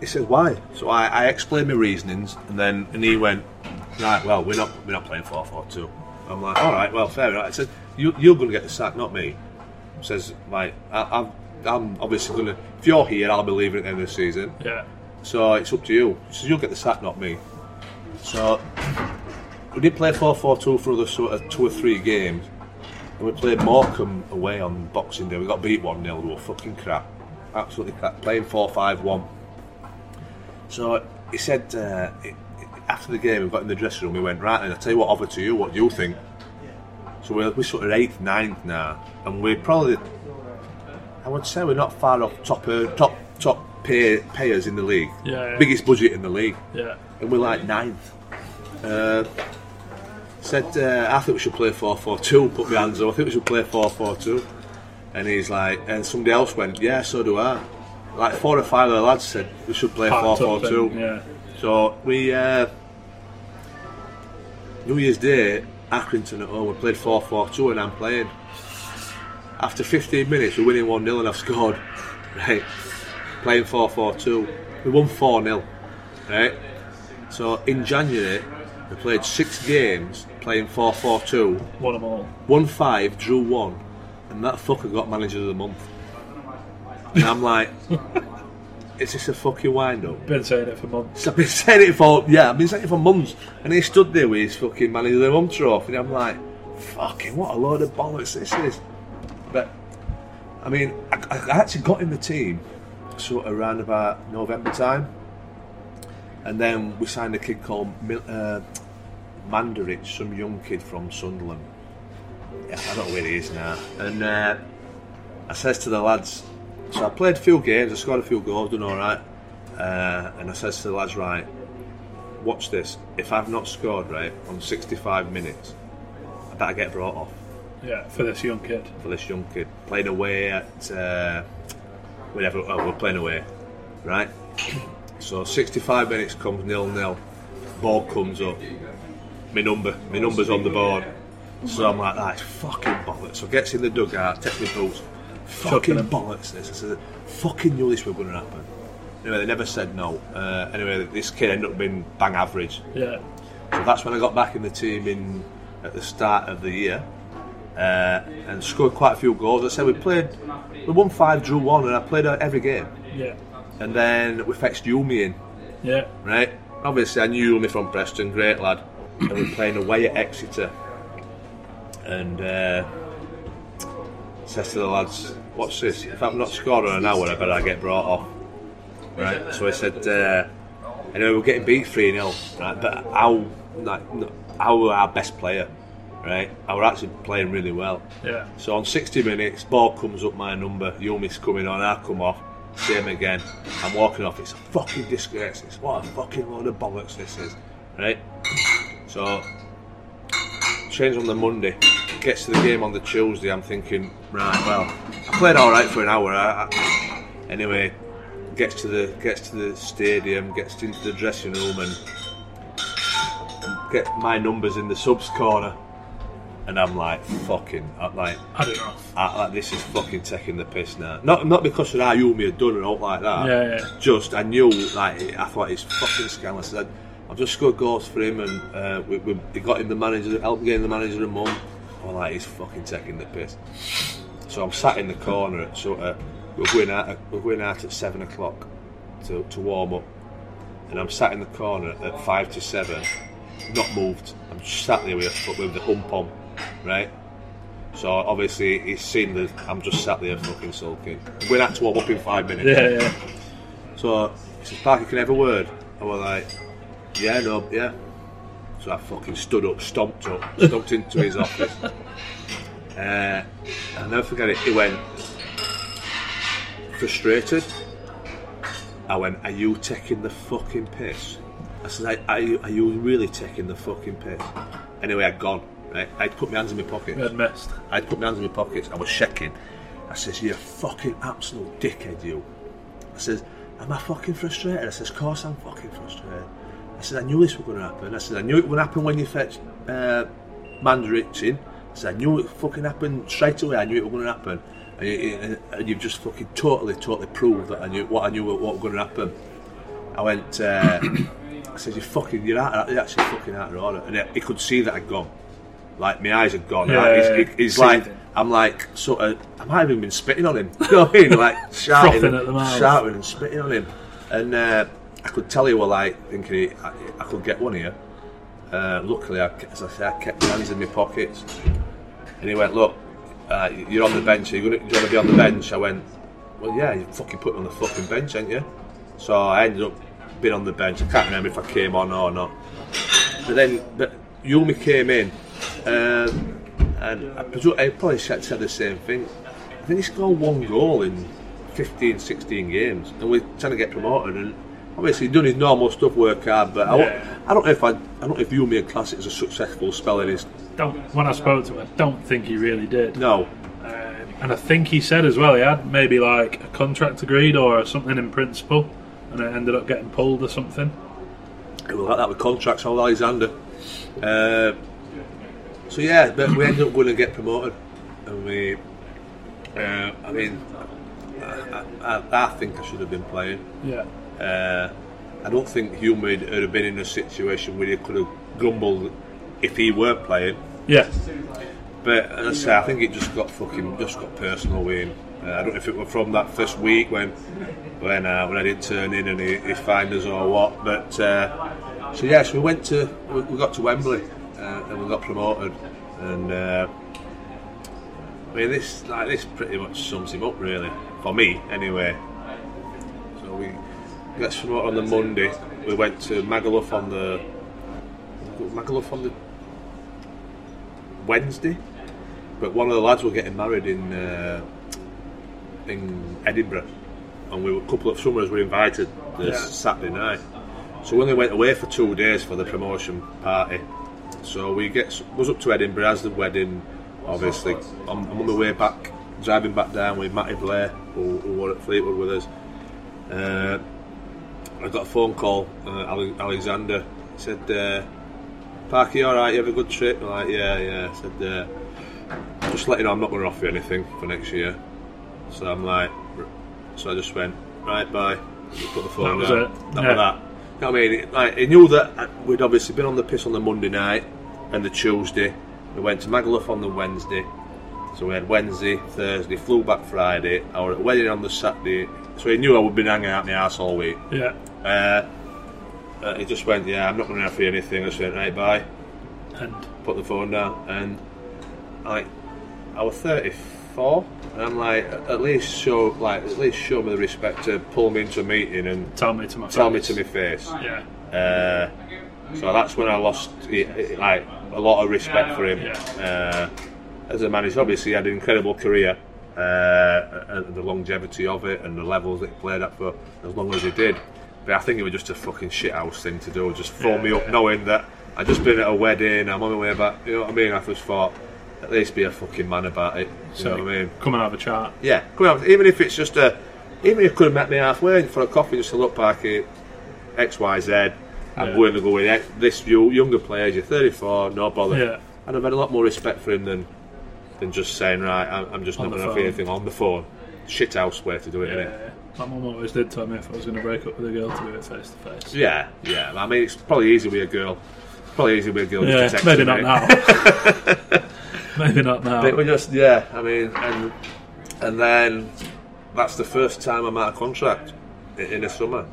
He says, Why? So I, I explained my reasonings and then and he went, Right, well, we're not we're not playing 4 4 2. I'm like, Alright, well, fair enough. I said, you, You're going to get the sack, not me. Says, Like, I, I'm, I'm obviously going to, if you're here, I'll be leaving at the end of the season. Yeah. So it's up to you. So you'll get the sack, not me. So we did play 4 4 2 for another sort of two or three games. And we played Morecambe away on Boxing Day. We got beat 1 0. We were fucking crap. Absolutely crap. Playing 4 5 1. So he said uh, it- after the game, we got in the dressing room. We went, Right, and I'll tell you what, over to you. What do you think? So we're, we're sort of 8th, ninth now. And we're probably I would say we're not far off top uh, top top pay, payers in the league. Yeah, yeah. Biggest budget in the league, Yeah. and we're like ninth. Uh, said uh, I think we should play four four two. Put my hands up. I think we should play four four two. And he's like, and somebody else went, yeah, so do I. Like four or five of the lads said we should play 4 4 2. Yeah. So we uh, New Year's Day, Accrington at home. We played 4-4-2 and I'm playing. After 15 minutes, we're winning 1 0 and I've scored. Right, playing 4-4-2. We won 4 0. Right. So in January, we played six games playing 4-4-2. Won them all. Won five, drew one, and that fucker got manager of the month. And I'm like, is this a fucking wind up? Been saying it for months. I've been saying it for yeah, I've been saying it for months, and he stood there with his fucking manager of the month trophy, and I'm like, fucking what a load of bollocks this is. But I mean, I, I actually got in the team sort of around about November time, and then we signed a kid called Mil- uh, Mandarich, some young kid from Sunderland. Yeah, I don't know where he is now, and uh, I says to the lads, so I played a few games, I scored a few goals, done all right. Uh, and I says to the lads, right, watch this. If I've not scored right on 65 minutes, I better get brought off Yeah, for this young kid. for this young kid playing away at uh, whatever. Oh, we're playing away, right? So 65 minutes comes nil nil. Ball comes up. My number, my number's on the board. So I'm like, that's fucking bollocks. So gets in the dugout, takes my boots. Fucking bollocks this. I said, fucking knew this was going to happen. Anyway, they never said no. Uh, anyway, this kid ended up being bang average. Yeah. So that's when I got back in the team in at the start of the year uh, and scored quite a few goals. I said we played, we won five, drew one, and I played every game. Yeah. And then we fetched Humey in, Yeah. right? Obviously, I knew Humey from Preston, great lad, and we were playing away at Exeter. And uh, says to the lads, "What's this? If I'm not scored in an hour, I better get brought off." Right. So I said, uh, anyway, we're getting beat three 0 right? But how, like, how were our best player, right? I were actually playing really well. Yeah. So on 60 minutes, ball comes up my number, Humey's coming on, I come off, same again. I'm walking off, it's a fucking disgrace. It's what a fucking load of bollocks this is, right? So, change on the Monday, gets to the game on the Tuesday, I'm thinking, right, well, I played alright for an hour. I, I, anyway, gets to the gets to the stadium, gets into the dressing room, and get my numbers in the subs corner, and I'm like, fucking, I'm like. I, like this is fucking taking the piss now. Not not because of how Humey had done and all like that. Yeah, yeah. Just I knew like I thought it's fucking scandalous. I, I've just scored goals for him and uh, we, we, he got him the manager, helped getting the manager a mum. I'm like he's fucking taking the piss. So I'm sat in the corner at sort of we're going out we're going out at seven o'clock to, to warm up, and I'm sat in the corner at five to seven, not moved. I'm just sat there with, with the hump on, right? So obviously he's seen that I'm just sat there fucking sulking. We're out to warm up in five minutes. Yeah, yeah. So he says, Parker, can I have a word? I was like, yeah, no, yeah. So I fucking stood up, stomped up, stomped into his office. Uh, I'll never forget it. He went frustrated. I went, "Are you taking the fucking piss?" I said, "Are you, are you really taking the fucking piss?" Anyway, I'd gone. Right? I'd put my hands in my pockets. Had missed. I'd put my hands in my pockets. I was shaking. I says, you're fucking absolute dickhead, you." I says, "Am I fucking frustrated?" I says, "Of course I'm fucking frustrated." I said, "I knew this was going to happen." I said, "I knew it would happen when you fetched uh, Mandrich in." I said, "I knew it fucking happened straight away. I knew it was going to happen." And, you, and you've just fucking totally, totally proved that I knew what I knew what was going to happen. I went. Uh, I said, "You fucking, you're out. You're actually fucking out of order." And he could see that I'd gone. Like my eyes had gone. Yeah, Like, yeah, he's, like, Seething. I'm like, sort of, I might have even been spitting on him. You know what I mean? Like shouting, Frothing at the mouth. shouting and spitting on him. And uh, I could tell he were like thinking I, I could get one here. Uh, luckily, I, as I said, I kept my hands in my pockets. And he went, look, uh, you're on the bench. Are you want to be on the bench? I went, well, yeah, you fucking put on the fucking bench, ain't you? So I ended up being on the bench. I can't remember if I came on or not. But then, but Humey came in, um, and I, presume, I probably said, said the same thing. I think he scored one goal in 15, 16 games, and we're trying to get promoted. And obviously, done his normal stuff, work hard. But I, Yeah. I don't know if I, I don't know if Humey would class it as a successful spell in his. Don't. When I spoke to him, I don't think he really did. No, Um, and I think he said as well he had maybe like a contract agreed or something in principle, and it ended up getting pulled or something. it was like that with contracts. Old Alexander. Uh, so yeah, but we ended up going to get promoted, and we. Uh, I mean, I, I, I think I should have been playing. Yeah. Uh, I don't think would would have been in a situation where he could have grumbled if he weren't playing. Yeah. But as I say, I think it just got fucking just got personal with him. Uh, I don't know if it were from that first week when when uh, when I didn't turn in and he, he fined us or what. But uh, so yes, we went to we, we got to Wembley uh, and we got promoted. And uh, I mean this like this pretty much sums him up really for me anyway. So we got promoted on the Monday. We went to Magaluf on the Magaluf on the Wednesday, but one of the lads were getting married in uh, in Edinburgh, and we were, a couple of summers were invited this Yeah. Saturday night. So we only went away for two days for the promotion party. So we get was up to Edinburgh as the wedding. Obviously, I'm, I'm on the way back, driving back down with Matty Blair, who, who were at Fleetwood with us. Uh, I got a phone call. Uh, Ale- Alexander He said, uh, "Parky, all right? You have a good trip?" I'm like, "Yeah, yeah." I said, uh, "Just let you know, I'm not going to offer you anything for next year." So I'm like, so I just went, "Right, bye." Just put the phone That was it. That Yeah. was that. You know what I mean? Like, he knew that we'd obviously been on the piss on the Monday night and the Tuesday. We went to Magaluf on the Wednesday. So we had Wednesday, Thursday, flew back Friday. I was at a wedding on the Saturday. So he knew I would be hanging out my ass all week. Yeah. Uh, uh, he just went, yeah, I'm not going to offer you anything. I went, right, bye. And Put the phone down. And like, I was 34. And I'm like, at least show, like, at least show me the respect to pull me into a meeting and tell me to my tell me face. to my face. Yeah. Uh, so that's when I lost like a lot of respect for him. Yeah. Uh, as a manager, obviously, he had an incredible career, uh, and the longevity of it, and the levels that he played at for as long as he did. But I think it was just a fucking shithouse thing to do, just throw me up, Yeah. knowing that I'd just been at a wedding, I'm on my way back. You know what I mean? I just thought, at least be a fucking man about it. You So know what I mean? come and have a chat. Yeah, come on. Even if it's just a, even if you could have met me halfway for a coffee, just to look back at X, Y, Z. I'm Yeah. going to go with X, this you- younger player. You're 34, no bother. Yeah. And I've had a lot more respect for him than than just saying right. I'm, just On not going to phone. anything on the phone. Shit house way to do it, Yeah. My mum always did tell me if I was going to break up with a girl to do it face to face. Yeah, yeah. I mean, it's probably easy with a girl. Probably easy with a girl. Yeah, just maybe not now. maybe not now. But was just yeah. I mean, and and then that's the first time I'm out of contract in the summer,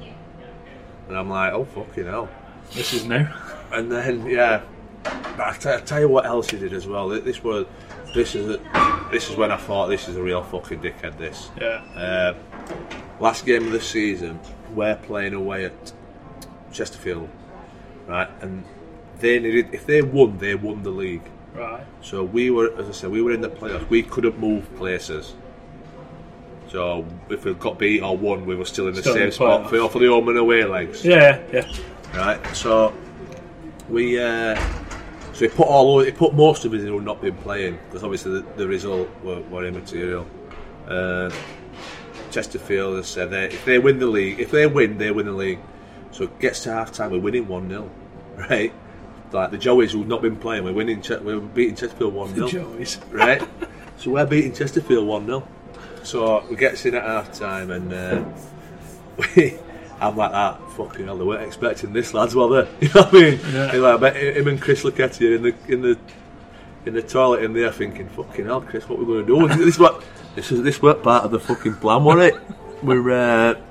and I'm like, oh fucking hell. This is new. And then yeah, but I tell, tell you what else he did as well. This was this is this is when I thought this is a real fucking dickhead. This Yeah. uh, last game of the season, we're playing away at Chesterfield, right? And they needed if they won, they won the league. Right. So we were, as I said, we were in the playoffs. We couldn't move places. So if we got beat or won, we were still in the Still in same the spot for, for the home and away legs. Yeah, yeah. Right. So we, uh, so he put all, he put most of in who not been playing because obviously the, the result were, were immaterial. Uh, Chesterfield has said that if they win the league, if they win, they win the league. So it gets to half time, we're winning 1 0. Right? Like the Joeys who've not been playing, we're winning, we're beating Chesterfield 1 0. Joey's. right? So we're beating Chesterfield 1 0. So we get in at half time and uh, we, I'm like that, fucking hell, they weren't expecting this, lads, were they? You know what I mean? Yeah. Like, I bet him and Chris Lucketti are in the in the in the toilet in there thinking, fucking hell, Chris, what are we're going to do? this what this is this weren't part of the fucking plan, was it? We're uh,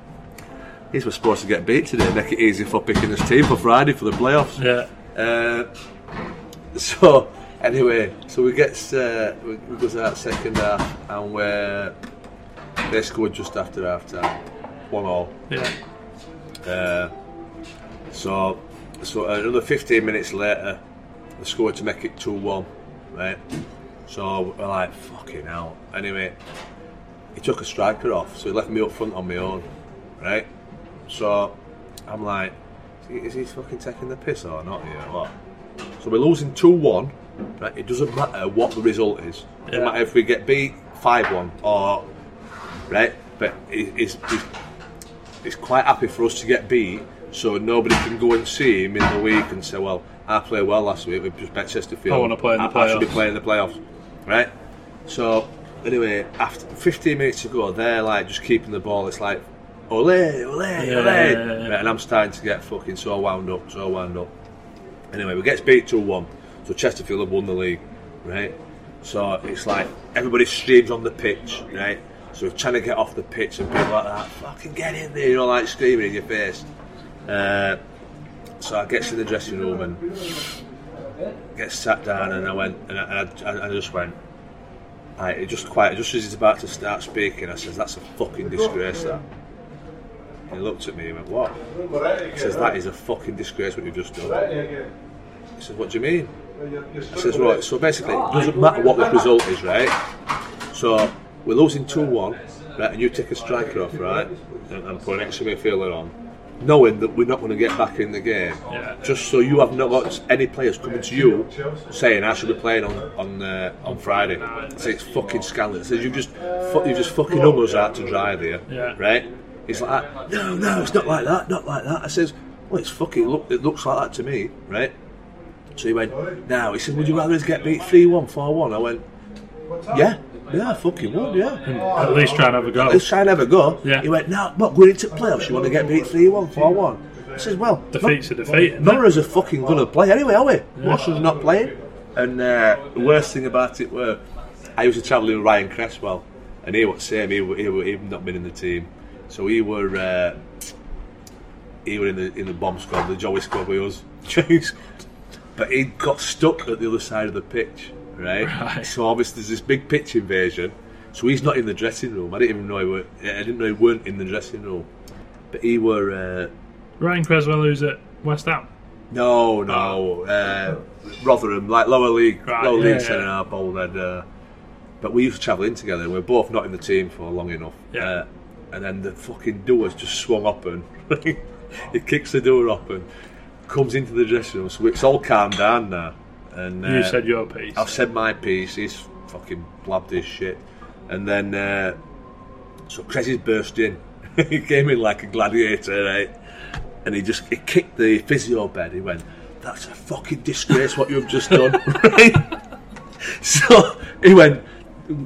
these were supposed to get beat today, make it easy for picking this team for Friday for the playoffs. Yeah. Uh, so anyway, so we get uh, we, we go to that second half and we're they scored just after half time, one all. Yeah. Uh, so so another 15 minutes later, they scored to make it 2 1, right? So we're like, fucking hell. Anyway, he took a striker off, so he left me up front on my own, right? So I'm like, is he fucking taking the piss or not here? What? So we're losing 2 1, right? It doesn't matter what the result is. It doesn't Yeah. matter if we get beat 5 1 or, right? But he's, he's, he's quite happy for us to get beat so nobody can go and see him in the week and say, well, I played well last week, we've just bet Chesterfield. I wanna play in the I, I should be playing in the playoffs, right? So, anyway, after 15 minutes to go, they're like just keeping the ball. It's like, ole, ole, Yeah, ole. yeah, yeah. Right, and I'm starting to get fucking so wound up, so wound up. Anyway, we get beat 2 1. So Chesterfield have won the league, right? So it's like everybody streams on the pitch, right? So we're trying to get off the pitch and people like that, fucking get in there, you know, like screaming in your face. Uh, so I get to the dressing room and get sat down and I went and I, and I, I just went. I, it just quite just as he's about to start speaking, I says, "That's a fucking disgrace." That. He looked at me and went, "What?" He says, "That is a fucking disgrace what you've just done." He says, "What do you mean?" I says, "Right, so basically, it doesn't matter what the result is, right? So we're losing two one, right? And you take a striker off, right? And, and put an extra midfielder on, knowing that we're not going to get back in the game, Yeah. just so you have not got any players coming to you saying I should be playing on on uh, on Friday. Say it's fucking scandalous. I says you just fu- you just fucking hung us out to dry there, Yeah. right? He's like, no, no, it's not like that, not like that. I says, well, it's fucking look, it looks like that to me, right? So he went, now, he said, would you rather us get beat 3 1, 4 1? I went, yeah, yeah, I fucking would, yeah. At least try and have a go. Let's try and have a go. Yeah. He went, no, what, going into playoffs, you want to get beat 3 1, 4 1? I says, well, Defeat's a defeat. isn't None of us are fucking going to play anyway, are we? Most of us are not playing. And uh, the worst thing about it were, I used to travel with Ryan Cresswell, and he was same. He, he, he'd not been in the team, so he were uh, he were in the in the bomb squad, the Joey squad with us. but he got stuck at the other side of the pitch, right? Right. So obviously there's this big pitch invasion. So he's not in the dressing room. I didn't even know he were. I didn't know he weren't in the dressing room. But he were. Uh, Ryan Cresswell, who's at West Ham. no, no. Uh, Rotherham, like lower league, Right, lower yeah, league centre half, Bolden. Uh, but we used to travel in together. and We were both not in the team for long enough. Yeah. Uh, and then the fucking doors just swung open. he kicks the door open, comes into the dressing room. So it's all calmed down now. And uh, You said your piece. I've said my piece. He's fucking blabbed his shit. And then, uh, so Cressy's burst in. he came in like a gladiator, right? And he just he kicked the physio bed. He went, "That's a fucking disgrace what you've just done." right? So he went.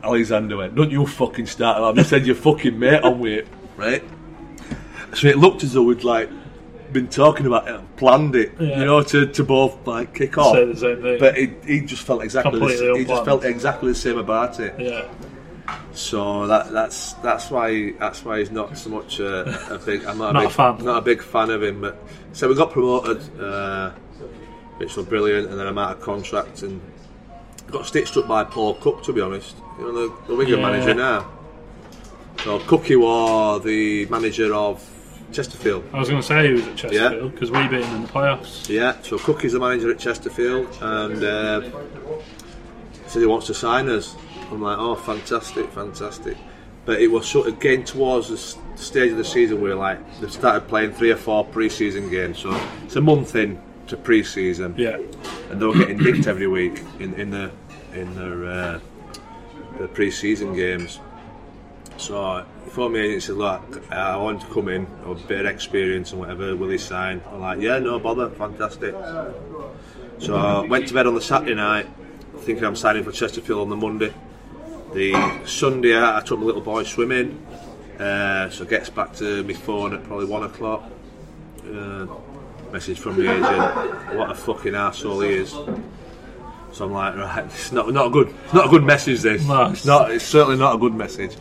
Alexander went, "Don't you fucking start alarm." He said, "Your fucking mate on with it, right?" So it looked as though we'd like been talking about it, planned it, Yeah. you know, to, to both like kick off. Say the same thing. But he, he just felt exactly the, Completely he just felt exactly the same about it. yeah. So that that's that's why that's why he's not so much a, a big. I'm not, Not a a fan. Not a big fan of him. But so we got promoted, uh, which was brilliant, and then I'm out of contract and got stitched up by Paul Cook. To be honest, you know the, the Wigan Yeah. manager now. So Cookie was the manager of Chesterfield. I was going to say he was at Chesterfield because we beat him in the playoffs. Yeah, so Cookie's the manager at Chesterfield, and uh, said he wants to sign us. I'm like, oh, fantastic, fantastic. But it was sort of getting towards the stage of the season where like they've started playing three or four pre-season games. So it's a month in to pre-season, Yeah. and they were getting nicked every week in, in the in their uh, the pre-season games. So phoned me said, look, I want to come in, a bit of experience and whatever, will he sign? I'm like, yeah, no bother, fantastic. So I went to bed on the Saturday night, thinking I'm signing for Chesterfield on the Monday. The Sunday I took my little boy swimming, uh, so gets back to my phone at probably one o'clock. Uh, message from the agent, what a fucking asshole he is. So I'm like, right, it's not not a good, it's not a good message. This, No. it's not, it's certainly not a good message.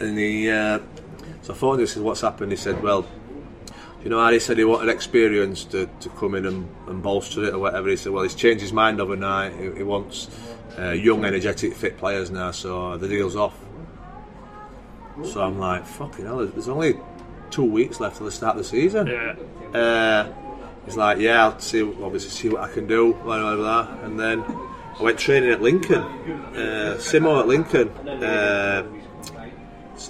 And he, uh, so I phoned him and said, what's happened? He said, well, you know, Harry said he wanted experience to, to come in and, and bolster it or whatever. He said, well, he's changed his mind overnight. He, he wants uh, young, energetic, fit players now, so the deal's off. So I'm like, fucking hell, there's only two weeks left till the start of the season. Yeah. Uh, he's like, yeah, I'll see, obviously see what I can do, blah, blah, blah. And then I went training at Lincoln, uh, Simo at Lincoln. Uh,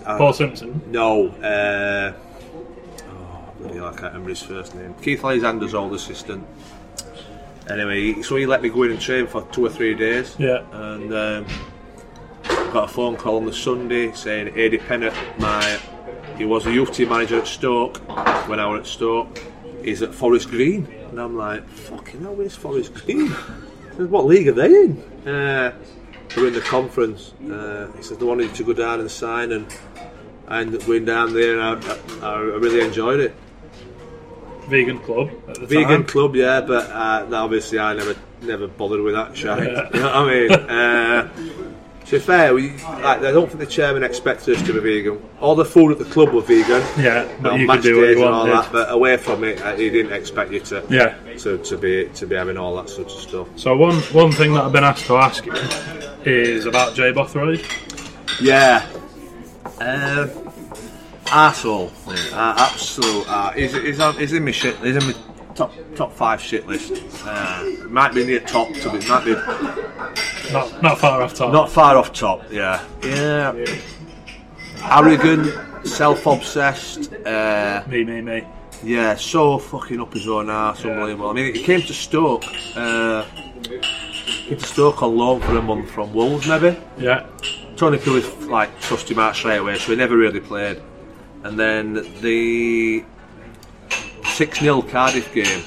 I- Paul Simpson. no, uh, oh, bloody hell, I can't remember his first name. Keith Alexander's old assistant. Anyway, so he let me go in and train for two or three days. Yeah. And um, got a phone call on the Sunday saying Ady Pennock, my he was a youth team manager at Stoke when I was at Stoke. He's at Forest Green, and I'm like, fucking hell, where's Forest Green? What league are they in? Uh, we're in the conference. Uh, he said they wanted you to go down and sign, and I ended up going down there, and I, I, I really enjoyed it. Vegan club Vegan time. club, yeah, but uh, obviously I never never bothered with that. Yeah. You know what I mean? Uh, to be fair, we, like, I don't think the chairman expected us to be vegan. All the food at the club were vegan. Yeah, but you match could do what you and all that, but away from it, uh, he didn't expect you to, Yeah. to to be to be having all that sort of stuff. So one one thing that I've been asked to ask you is about Jay Bothroyd. Yeah. Uh, arsehole. Uh, absolute. Uh, he's, he's, on, he's in my shit. He's in my top top five shit list. Uh, might be near top. To be, might be Not not far off top. not far off top. Yeah. Yeah. Arrogant, self-obsessed. Uh, me, me, me. yeah, so fucking up his own arse, Yeah. unbelievable. I mean, he came to Stoke. Uh, Stoke on loan for a month from Wolves, maybe. Yeah. Tony Pulis like trust him out straight away, so he never really played. And then the six 0 Cardiff game.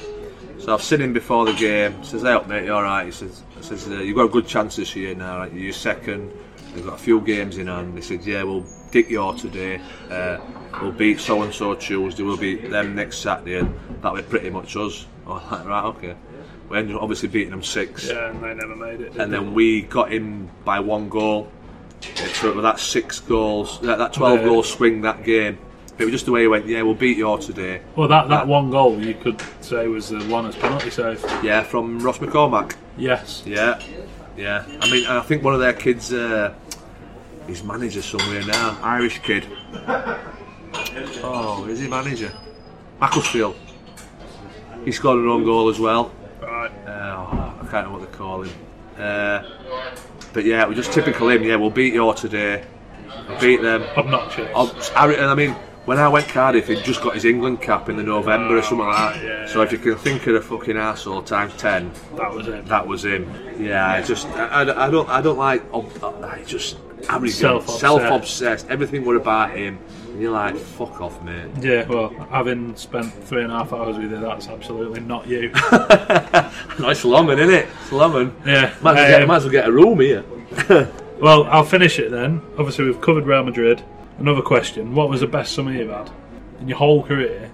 So I've seen him before the game. He says, "Hey, up, mate, you all right?" He says, "I says uh, you've got a good chance this year now. Right? You're second. We've got a few games in hand." He said, "Yeah, we'll dick your today. Uh, we'll beat so and so Tuesday. We'll beat them next Saturday, and that'll be pretty much us." I was like, "Right, okay." Up obviously beating them six Yeah, and they never made it. and they? then we got him by one goal. So that six goals, that, that twelve Yeah. goal swing that game. It was just the way he went. Yeah, we'll beat you all today. well, that, that one goal you could say was the one as penalty save. Yeah, from Ross McCormack. Yes. Yeah, yeah. I mean, I think one of their kids, uh, he's manager somewhere now. Irish kid. Oh, is he manager? Macclesfield. He scored an own goal as well. Right. Uh, I can't know what they call him. Uh, but yeah, we're just typical him. Yeah, we'll beat you all today. Beat them. Obnoxious. I mean, when I went Cardiff, he'd just got his England cap in the November or something like that. Yeah, so if you can think of a fucking asshole times ten, that was it. that was him. Yeah, I just I, I, I don't I don't like oh, I just arrogant, Self-obsessed. self-obsessed. Everything were about him, and you're like, fuck off, mate. Yeah, well, having spent three and a half hours with you, that's absolutely not you. nice Lomond, isn't it? It's Lomond. yeah. Might as, well get, um, might as well get a room here. well, I'll finish it then. Obviously, we've covered Real Madrid. Another question: What was the best summer you've had in your whole career?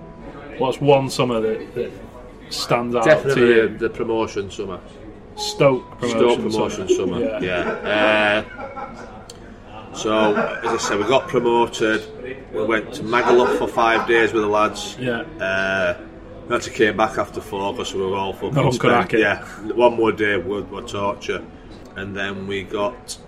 What's one summer that, that stands out to Definitely you? the, the promotion summer. Stoke promotion. Stoke promotion summer. Yeah. Yeah. Uh, so, as I said, we got promoted. We went to Magaluf for five days with the lads. Yeah. Uh, we actually came back after four because we were all fucking No spent-. Yeah, one more day were, were torture, and then we got.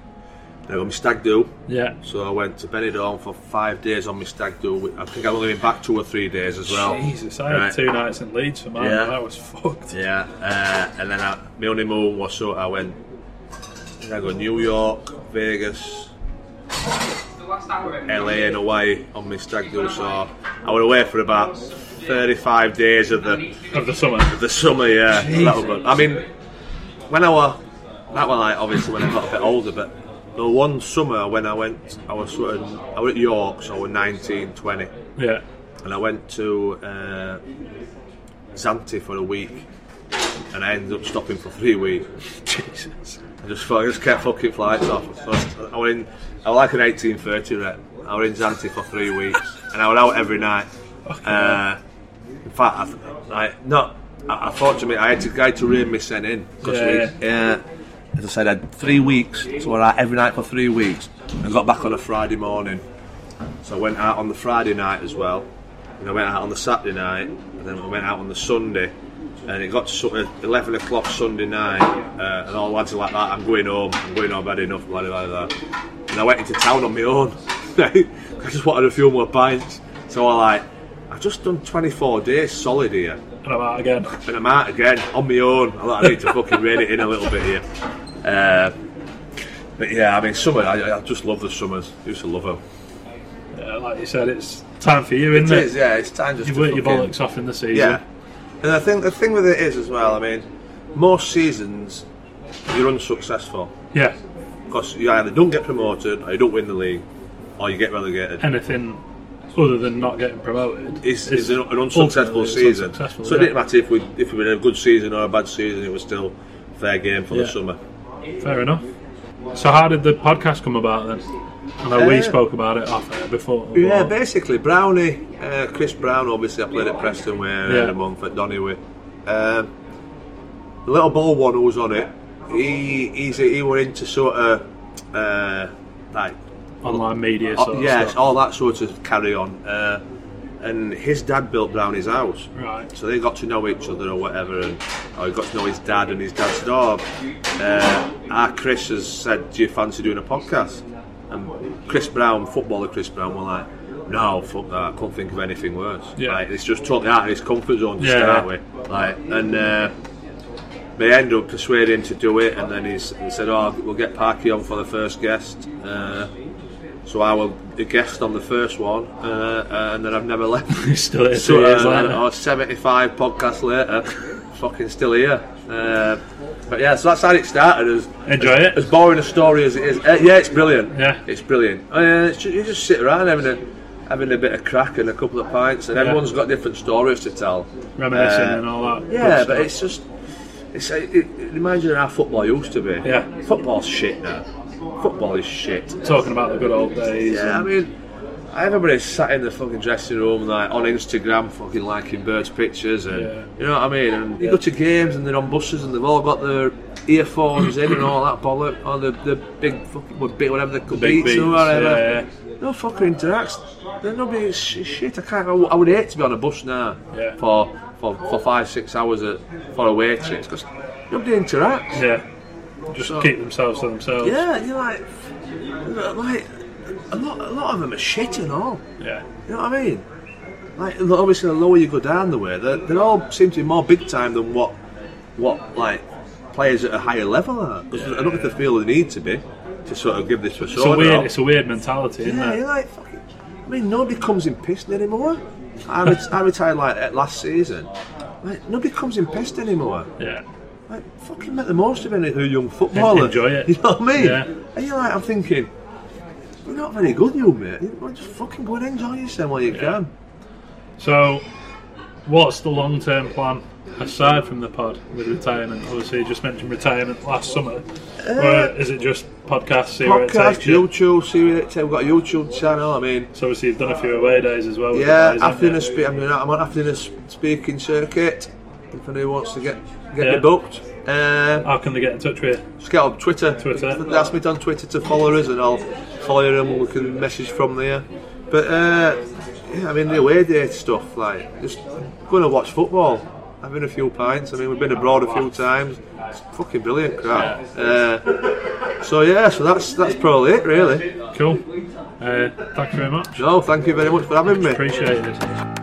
I got my stag do. Yeah. So I went to Benidorm for five days on my stag do. I think I've only been back two or three days as well. Jesus, I had two nights in Leeds for mine. Yeah. That was fucked. Yeah, uh, and then I, my honeymoon was so I went I go New York, Vegas, LA and away on my stag do. So I was away for about 35 days of the Of the summer. the summer. Yeah, that was good. I mean, when I was that was like obviously when I got a bit older, but the one summer when I went, I was sort of I was at York, so I was 19, 20 Yeah. and I went to uh, Zante for a week, and I ended up stopping for three weeks. Jesus. I just, I just kept fucking flights off. So I was, I was in, I was like an 1830 rep. I was in Zante for three weeks, and I was out every night. Uh, in fact, I, like not. I, I thought to me, I had to, had to rein my sen in because Yeah, we, yeah. As I said, I had three weeks, so I was out every night for three weeks. I got back on a Friday morning, so I went out on the Friday night as well, and I went out on the Saturday night, and then I went out on the Sunday, and it got to sort of 11 o'clock Sunday night, uh, and all lads are like that, I'm going home, I'm going home, I've had enough, blah, blah, blah. And I went into town on my own. I just wanted a few more pints. So I like, I've just done 24 days solid here, And I'm out again. and I'm out again on my own. I thought I need to fucking rein it in a little bit here. Uh, but yeah, I mean, summer, I, I just love the summers. I used to love them. Yeah, like you said, it's time for you, isn't It it? is, yeah, it's time just You to work your bollocks off in the season. Yeah, and I think the thing with it is as well. I mean, most seasons you're unsuccessful Yeah. Because you either don't get promoted, or you don't win the league, or you get relegated. Anything other than not getting promoted It's, it's an, an unsuccessful season. unsuccessful, so it yeah. didn't matter if we if we had a good season or a bad season. It was still fair game for Yeah. the summer. Fair enough. So how did the podcast come about then? I know we Uh, spoke about it off air before. Yeah, basically Brownie, uh, Chris Brown. Obviously, I played at Preston where Yeah. a month at Donny Um, the little ball one who was on it, he he's he were into sort of uh, like online media. uh, Sort of yes, stuff. all that sort of carry on. Uh, and his dad built Brownie's house. Right. So they got to know each other or whatever, and he got to know his dad, and his dad said, "Oh, uh, our Chris has said, do you fancy doing a podcast?" And Chris Brown, footballer Chris Brown, were like, "No, fuck that. I couldn't think of anything worse. Yeah. Like, it's just totally out of his comfort zone to Yeah. start with. Like, and uh, they ended up persuading him to do it, and then he's, he said, "Oh, we'll get Parky on for the first guest." Uh, so I was a guest on the first one, uh, and then I've never left. Still here So, uh, later. oh, 75 podcasts later, fucking still here. Uh, but yeah, so that's how it started. As, Enjoy as, it? As boring a story as it is. Uh, yeah, it's brilliant. Yeah. It's brilliant. Uh, it's ju- you just sit around having a, having a bit of crack and a couple of pints, and Yeah. everyone's got different stories to tell. Reminiscing uh, and all that. Yeah, but stuff. it's just. It's, it, it reminds you of how football used to be. Yeah. Football's shit now. Football is shit. talking about the good old days. Yeah, I mean, everybody's sat in the fucking dressing room, like on Instagram, fucking liking birds' pictures, and Yeah. you know what I mean. And you go to games, and they're on buses, and they've all got their earphones in and all that bollock, or the the big fucking bit whatever they could big beats or whatever. yeah. No fucking interacts. There's nobody sh- shit. I can't. I would hate to be on a bus now Yeah. for, for for five six hours at, for away trips because nobody interacts. yeah. Just So- keep themselves to themselves. Yeah, you're like, like a lot, a lot of them are shit and all. Yeah. You know what I mean? Like obviously, the lower you go down the way, they they all seem to be more big time than what what like players at a higher level are. 'Cause I don't think they feel the need to be to sort of give this persona. It's a weird. It's a weird mentality, isn't yeah, it? you're like fucking. I mean, nobody comes in pissed anymore. I, ret- I retired like last season. Like nobody comes in pissed anymore. Yeah. Like fucking make the most of any young footballer. Enjoy it. You know what I mean? Yeah. And you're like, I'm thinking, you're not very good, you mate. You to just fucking go and enjoy yourself while you can. So, what's the long term plan aside from the pod with retirement? Obviously, you just mentioned retirement last summer. or is it just podcast, see where it Uh, Podcast, takes you? YouTube, see where it takes. We've got a YouTube channel. I mean, So, obviously, you've done a few away days as well. with yeah, the guys, after haven't the you? spe- I'm, doing, I'm on after the speaking circuit. If anyone wants to get get Yeah. me booked, uh, How can they get in touch with you? just get on Twitter. Twitter. Ask me on Twitter to follow us, and I'll follow them. and We can message from there. But uh, yeah, I mean the away day stuff, like just going to watch football, having a few pints. I mean we've been abroad a few times. It's fucking brilliant crap. Uh, so yeah, so that's that's probably it really. Cool. Uh, thank you very much. No, thank you very much for having me. Appreciated.